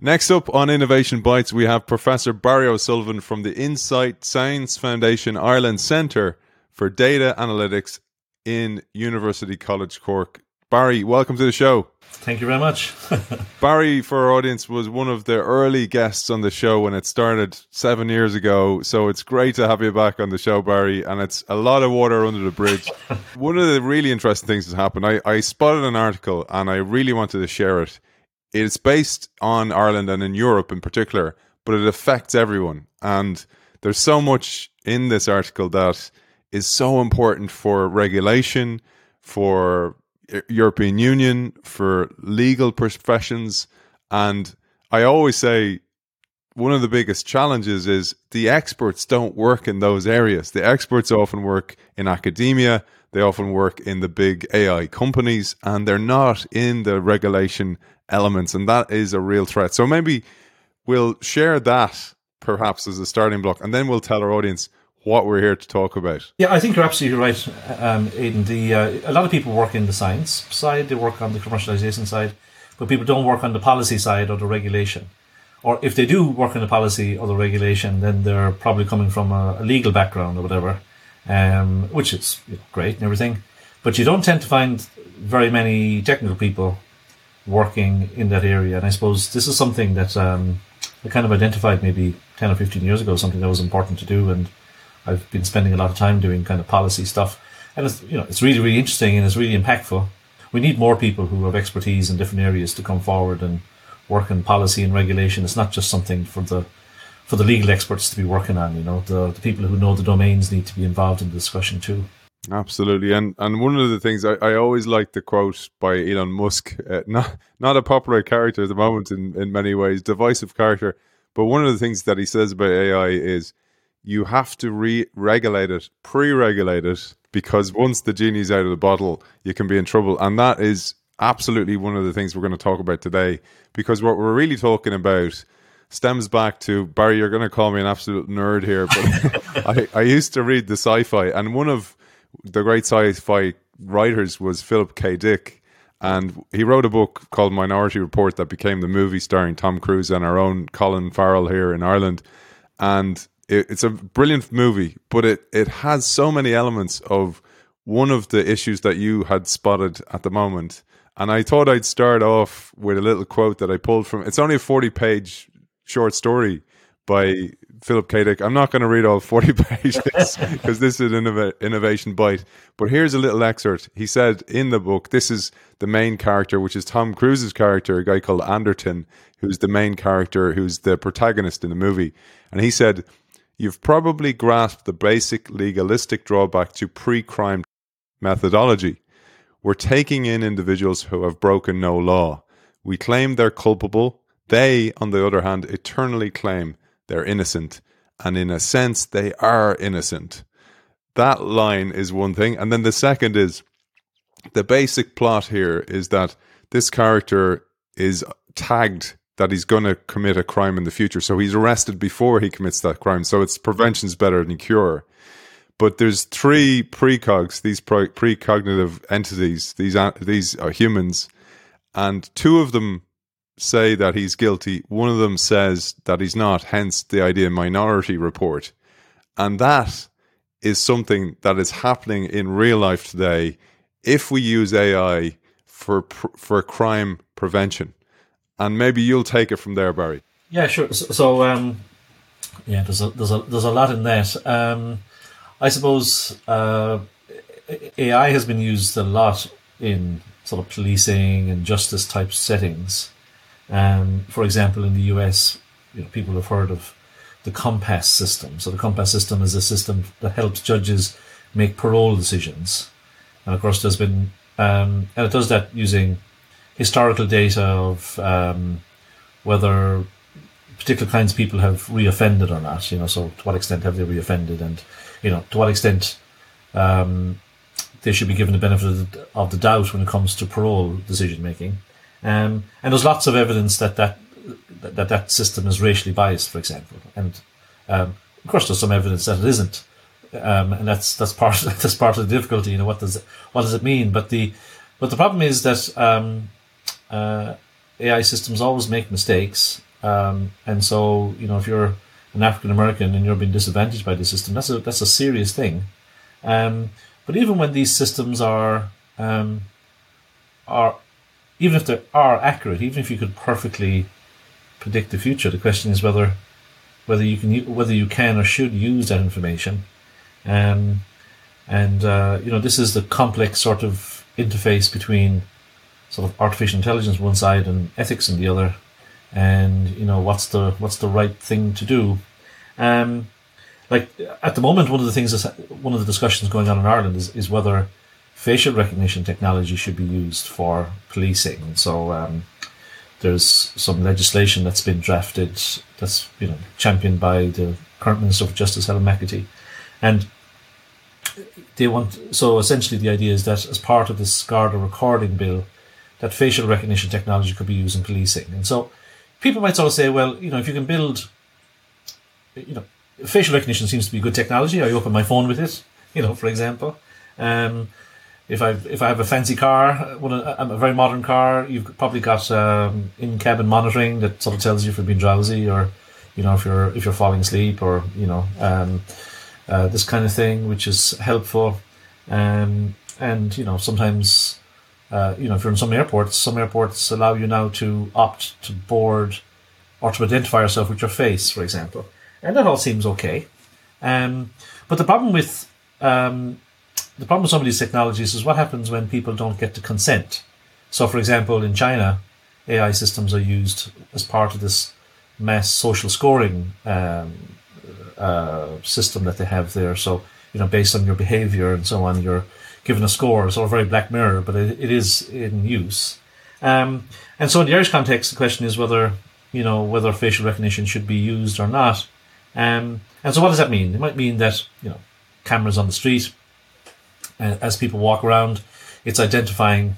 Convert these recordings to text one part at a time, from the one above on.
Next up on Innovation Bites, we have Professor Barry O'Sullivan from the Insight Science Foundation Ireland Centre for Data Analytics in University College Cork. Barry, welcome to the show. Thank you very much. Barry, for our audience, was one of the early guests on the show when it started seven years ago. So it's great to have you back on the show, Barry. And it's a lot of water under the bridge. one of the really interesting things has happened. I, I spotted an article and I really wanted to share it. It's based on Ireland and in Europe in particular, but it affects everyone. And there's so much in this article that is so important for regulation, for European Union, for legal professions. And I always say one of the biggest challenges is the experts don't work in those areas. The experts often work in academia, they often work in the big AI companies, and they're not in the regulation elements. And that is a real threat. So maybe we'll share that perhaps as a starting block, and then we'll tell our audience what we're here to talk about. Yeah, I think you're absolutely right, um, Aidan. The uh, a lot of people work in the science side, they work on the commercialization side, but people don't work on the policy side or the regulation. Or if they do work on the policy or the regulation, then they're probably coming from a, a legal background or whatever, um, which is great and everything. But you don't tend to find very many technical people working in that area. And I suppose this is something that um, I kind of identified maybe 10 or 15 years ago, something that was important to do. And I've been spending a lot of time doing kind of policy stuff, and it's you know it's really really interesting and it's really impactful. We need more people who have expertise in different areas to come forward and work in policy and regulation. It's not just something for the for the legal experts to be working on. You know, the, the people who know the domains need to be involved in the discussion too. Absolutely, and and one of the things I, I always like the quote by Elon Musk, uh, not not a popular character at the moment in in many ways, divisive character, but one of the things that he says about AI is you have to re-regulate it, pre-regulate it, because once the genie's out of the bottle, you can be in trouble. And that is absolutely one of the things we're going to talk about today. Because what we're really talking about stems back to Barry. You're going to call me an absolute nerd here, but I, I used to read the sci-fi, and one of the great sci-fi writers was Philip K. Dick. And he wrote a book called Minority Report that became the movie starring Tom Cruise and our own Colin Farrell here in Ireland. And it, it's a brilliant movie, but it it has so many elements of one of the issues that you had spotted at the moment. And I thought I'd start off with a little quote that I pulled from. It's only a forty page short story by Philip K. Dick. I'm not going to read all 40 pages because this is an innov- innovation bite. But here's a little excerpt. He said in the book, this is the main character, which is Tom Cruise's character, a guy called Anderton, who's the main character, who's the protagonist in the movie. And he said, you've probably grasped the basic legalistic drawback to pre crime methodology. We're taking in individuals who have broken no law. We claim they're culpable. They, on the other hand, eternally claim they're innocent. And in a sense, they are innocent. That line is one thing. And then the second is the basic plot here is that this character is tagged that he's going to commit a crime in the future. So he's arrested before he commits that crime. So it's prevention's better than cure. But there's three precogs, these pre- precognitive entities, these uh, these are humans, and two of them say that he's guilty. One of them says that he's not. Hence the idea minority report, and that is something that is happening in real life today. If we use AI for for crime prevention, and maybe you'll take it from there, Barry. Yeah, sure. So, so um, yeah, there's a there's a there's a lot in that. Um, I suppose uh, AI has been used a lot in sort of policing and justice type settings. Um, for example, in the US, you know, people have heard of the COMPAS system. So the COMPAS system is a system that helps judges make parole decisions, and of course, there's been um, and it does that using historical data of um, whether particular kinds of people have reoffended or not. You know, so to what extent have they reoffended, and you know, to what extent um, they should be given the benefit of the doubt when it comes to parole decision making. Um, and there's lots of evidence that that that that system is racially biased, for example, and um, of course there's some evidence that it isn't. Um, and that's that's part that's part of the difficulty. You know, what does it, what does it mean? But the but the problem is that um, uh, AI systems always make mistakes, Um, and so, you know, if you're an African American and you're being disadvantaged by the system, that's a that's a serious thing. Um, but even when these systems are are even if they are accurate, even if you could perfectly predict the future, the question is whether whether you can whether you can or should use that information. Um, and uh, you know, this is the complex sort of interface between sort of artificial intelligence one side and ethics on the other, and you know what's the what's the right thing to do. Um, like at the moment, one of the things that's one of the discussions going on in Ireland is, is whether facial recognition technology should be used for policing. So um, there's some legislation that's been drafted that's you know championed by the current Minister of Justice Helen McEntee, and they want so essentially the idea is that as part of this Garda recording bill, that facial recognition technology could be used in policing, and so people might sort of say, well, you know, if you can build, you know, facial recognition seems to be good technology. I open my phone with it, you know, for example. Um, if I if I have a fancy car, one a, a very modern car, you've probably got um, in cabin monitoring that sort of tells you if you're being drowsy or you know if you're if you're falling asleep or you know um, uh, this kind of thing, which is helpful. Um, and you know sometimes uh, you know if you're in some airports, some airports allow you now to opt to board or to identify yourself with your face, for example, and that all seems okay. Um, but the problem with um, the problem with some of these technologies is what happens when people don't get to consent. So, for example, in China, AI systems are used as part of this mass social scoring um, uh, system that they have there. So, you know, based on your behavior and so on, you're given a score. It's all very Black Mirror, but it, it is in use. Um, and so, in the Irish context, the question is whether you know whether facial recognition should be used or not. Um, and so, what does that mean? It might mean that you know cameras on the street uh, as people walk around. It's identifying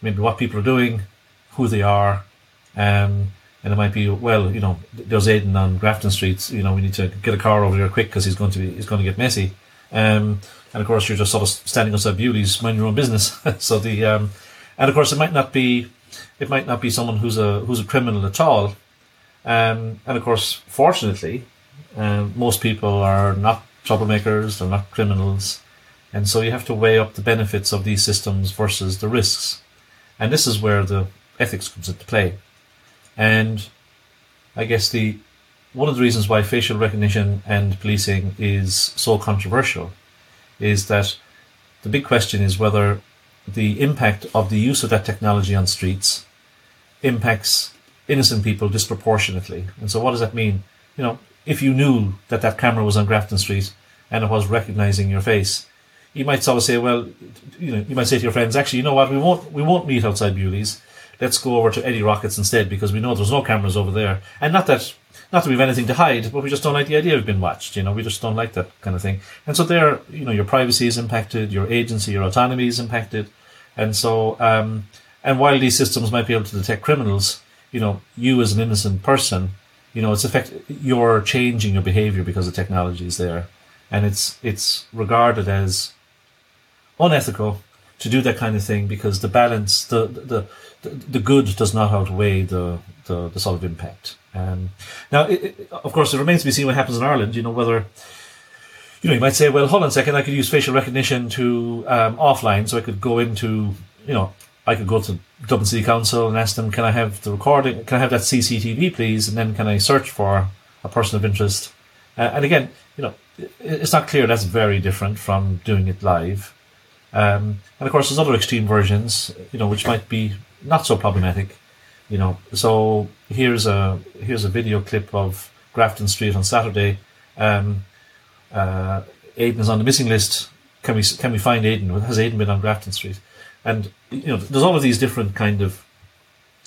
maybe what people are doing, who they are, um, and it might be well, you know, there's Aidan on Grafton Street. You know, we need to get a car over there quick because he's going to be he's going to get messy. Um, and of course, you're just sort of standing outside Bewley's, mind your own business. so the um, and of course, it might not be it might not be someone who's a who's a criminal at all. Um, and of course, fortunately, uh, most people are not troublemakers. They're not criminals. And so you have to weigh up the benefits of these systems versus the risks. And this is where the ethics comes into play. And I guess the one of the reasons why facial recognition and policing is so controversial is that the big question is whether the impact of the use of that technology on streets impacts innocent people disproportionately. And so what does that mean? You know, if you knew that that camera was on Grafton Street and it was recognizing your face, you might sort of say, well, you know, you might say to your friends, actually, you know what, we won't, we won't meet outside Bewley's. Let's go over to Eddie Rockets instead because we know there's no cameras over there. And not that, not that we have anything to hide, but we just don't like the idea of being watched. You know, we just don't like that kind of thing. And so there, you know, your privacy is impacted, your agency, your autonomy is impacted. And so, um, and while these systems might be able to detect criminals, you know, you as an innocent person, you know, it's effect, you're changing your behavior because the technology is there. And it's, it's regarded as unethical to do that kind of thing because the balance, the the the, the good does not outweigh the the, the sort of impact. Um, now, it, it, of course, it remains to be seen what happens in Ireland. You know whether you know you might say, well, hold on a second, I could use facial recognition to um, offline, so I could go into you know I could go to Dublin City Council and ask them, can I have the recording? Can I have that CCTV, please? And then can I search for a person of interest? Uh, and again, you know, it's not clear. That's very different from doing it live. Um, and of course, there's other extreme versions, you know, which might be not so problematic, you know. So here's a here's a video clip of Grafton Street on Saturday. Um, uh, Aidan is on the missing list. Can we can we find Aidan? Has Aidan been on Grafton Street? And you know, there's all of these different kind of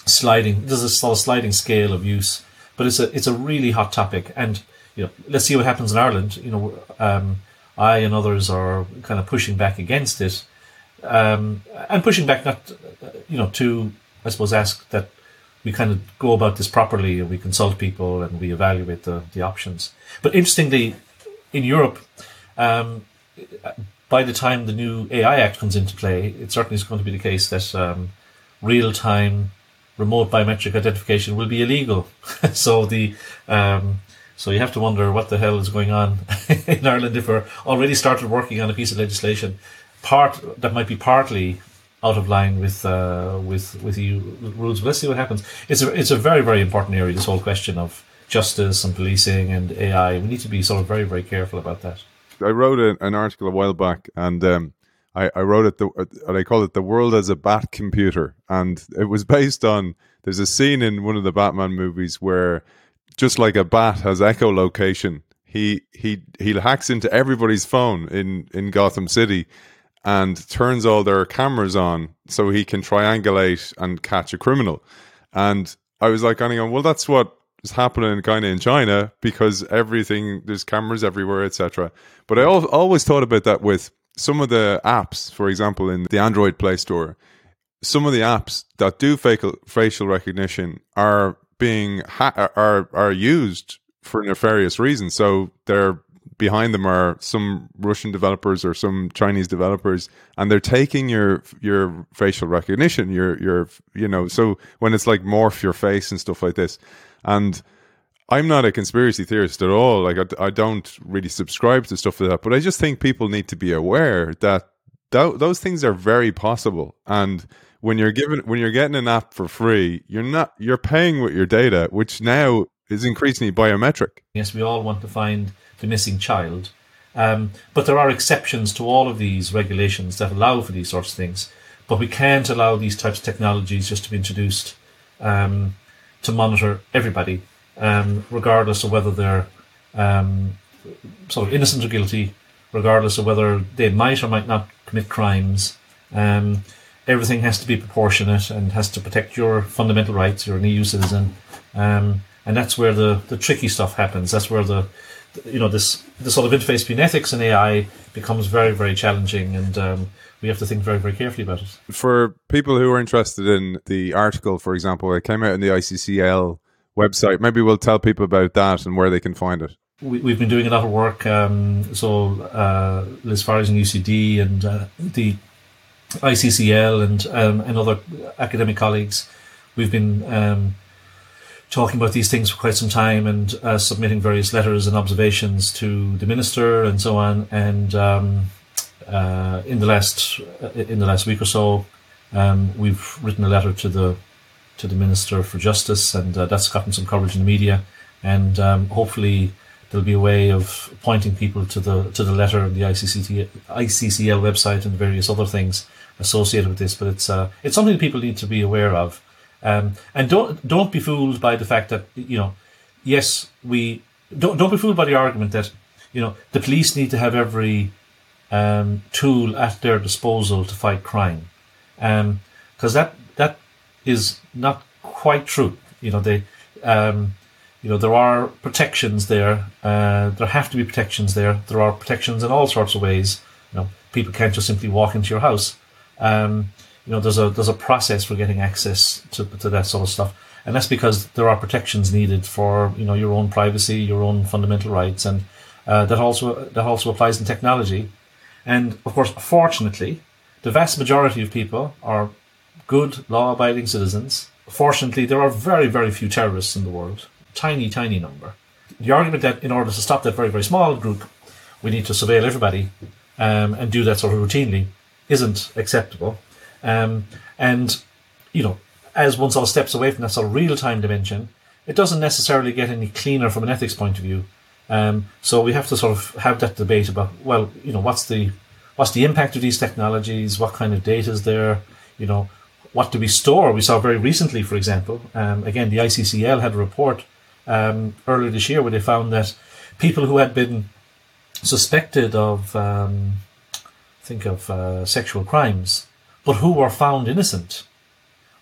sliding. There's a sort of sliding scale of use, but it's a it's a really hot topic. And you know, let's see what happens in Ireland. You know, um, I and others are kind of pushing back against it, um, and pushing back not, you know, to I suppose ask that we kind of go about this properly and we consult people and we evaluate the, the options. But interestingly, in Europe, um, by the time the new AI Act comes into play, it certainly is going to be the case that um, real time remote biometric identification will be illegal. so the um, so you have to wonder what the hell is going on in Ireland if we're already started working on a piece of legislation, part that might be partly out of line with uh, with with EU rules. But let's see what happens. It's a it's a very very important area. This whole question of justice and policing and AI. We need to be sort of very very careful about that. I wrote a, an article a while back, and um, I, I, wrote it. The, uh, I call it "The World as a Bat Computer," and it was based on. There's a scene in one of the Batman movies where, just like a bat has echolocation, he he he hacks into everybody's phone in in Gotham City, and turns all their cameras on so he can triangulate and catch a criminal. And I was like, going, well, that's what is happening kind of in China because everything there's cameras everywhere, etc. But I always thought about that with some of the apps, for example, in the Android Play Store, some of the apps that do facial facial recognition are being ha- are are used for nefarious reasons. So they're behind them are some Russian developers or some Chinese developers, and they're taking your your facial recognition, your your you know. So when it's like morph your face and stuff like this, and I'm not a conspiracy theorist at all. Like I, I don't really subscribe to stuff like that, but I just think people need to be aware that th- those things are very possible. And when you're given when you're getting an app for free, you're not you're paying with your data, which now is increasingly biometric. Yes, we all want to find the missing child, um, but there are exceptions to all of these regulations that allow for these sorts of things. But we can't allow these types of technologies just to be introduced um, to monitor everybody um, regardless of whether they're um, sort of innocent or guilty, regardless of whether they might or might not commit crimes. Everything has to be proportionate and has to protect your fundamental rights. You're an EU citizen, um, and that's where the, the tricky stuff happens. That's where the you know this the sort of interface between ethics and AI becomes very very challenging, and um, we have to think very very carefully about it. For people who are interested in the article, for example, it came out in the ICCL website. Maybe we'll tell people about that and where they can find it. We, have been doing a lot of work. Um, so uh, Liz Farries and UCD and uh, the ICCL and um, and other academic colleagues, we've been um, talking about these things for quite some time and uh, submitting various letters and observations to the minister and so on. And um, uh, in the last in the last week or so, um, we've written a letter to the to the Minister for Justice, and uh, that's gotten some coverage in the media. And um, hopefully, there'll be a way of pointing people to the to the letter on the ICCT, ICCL website and various other things associated with this. But it's uh, it's something people need to be aware of, um, and don't don't be fooled by the fact that you know, yes, we don't don't be fooled by the argument that you know the police need to have every um, tool at their disposal to fight crime, because um, that that is not quite true. You know, they, um, you know, there are protections there. Uh, there have to be protections there. There are protections in all sorts of ways. You know, people can't just simply walk into your house. Um, you know, there's a there's a process for getting access to to that sort of stuff, and that's because there are protections needed for you know your own privacy, your own fundamental rights, and uh, that also that also applies in technology. And of course, fortunately, the vast majority of people are good, law abiding citizens. Fortunately, there are very, very few terrorists in the world. Tiny, tiny number. The argument that in order to stop that very, very small group, we need to surveil everybody um, and do that sort of routinely isn't acceptable. Um, and, you know, as one sort of steps away from that sort of real time dimension, it doesn't necessarily get any cleaner from an ethics point of view. Um, so we have to sort of have that debate about, well, you know, what's the what's the impact of these technologies? What kind of data is there? You know, what do we store? We saw very recently, for example, um, again, the ICCL had a report um, earlier this year where they found that people who had been suspected of, um, think of uh, sexual crimes, but who were found innocent,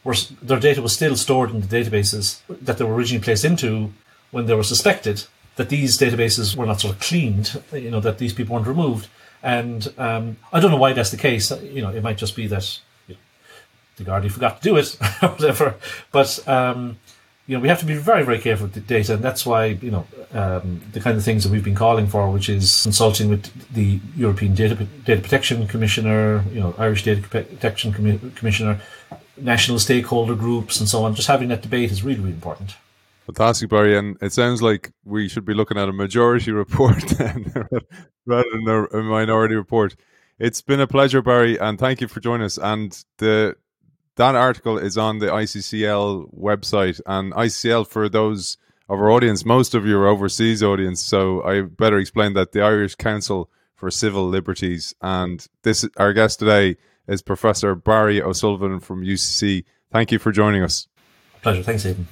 were, their data was still stored in the databases that they were originally placed into when they were suspected. That these databases were not sort of cleaned, you know, that these people weren't removed. And um, I don't know why that's the case. You know, it might just be that the Guardian forgot to do it or whatever. But um, you know, we have to be very, very careful with the data, and that's why you know um, the kind of things that we've been calling for, which is consulting with the European Data Data Protection Commissioner, you know, Irish Data Protection Commissioner, national stakeholder groups and so on. Just having that debate is really, really important. Fantastic, Barry. And it sounds like we should be looking at a majority report rather than a, a minority report. It's been a pleasure, Barry, and thank you for joining us. And the that article is on the ICCL website, and ICCL for those of our audience, most of your overseas audience. So I better explain that the Irish Council for Civil Liberties, and this our guest today is Professor Barry O'Sullivan from UCC. Thank you for joining us. Pleasure. Thanks, Aidan.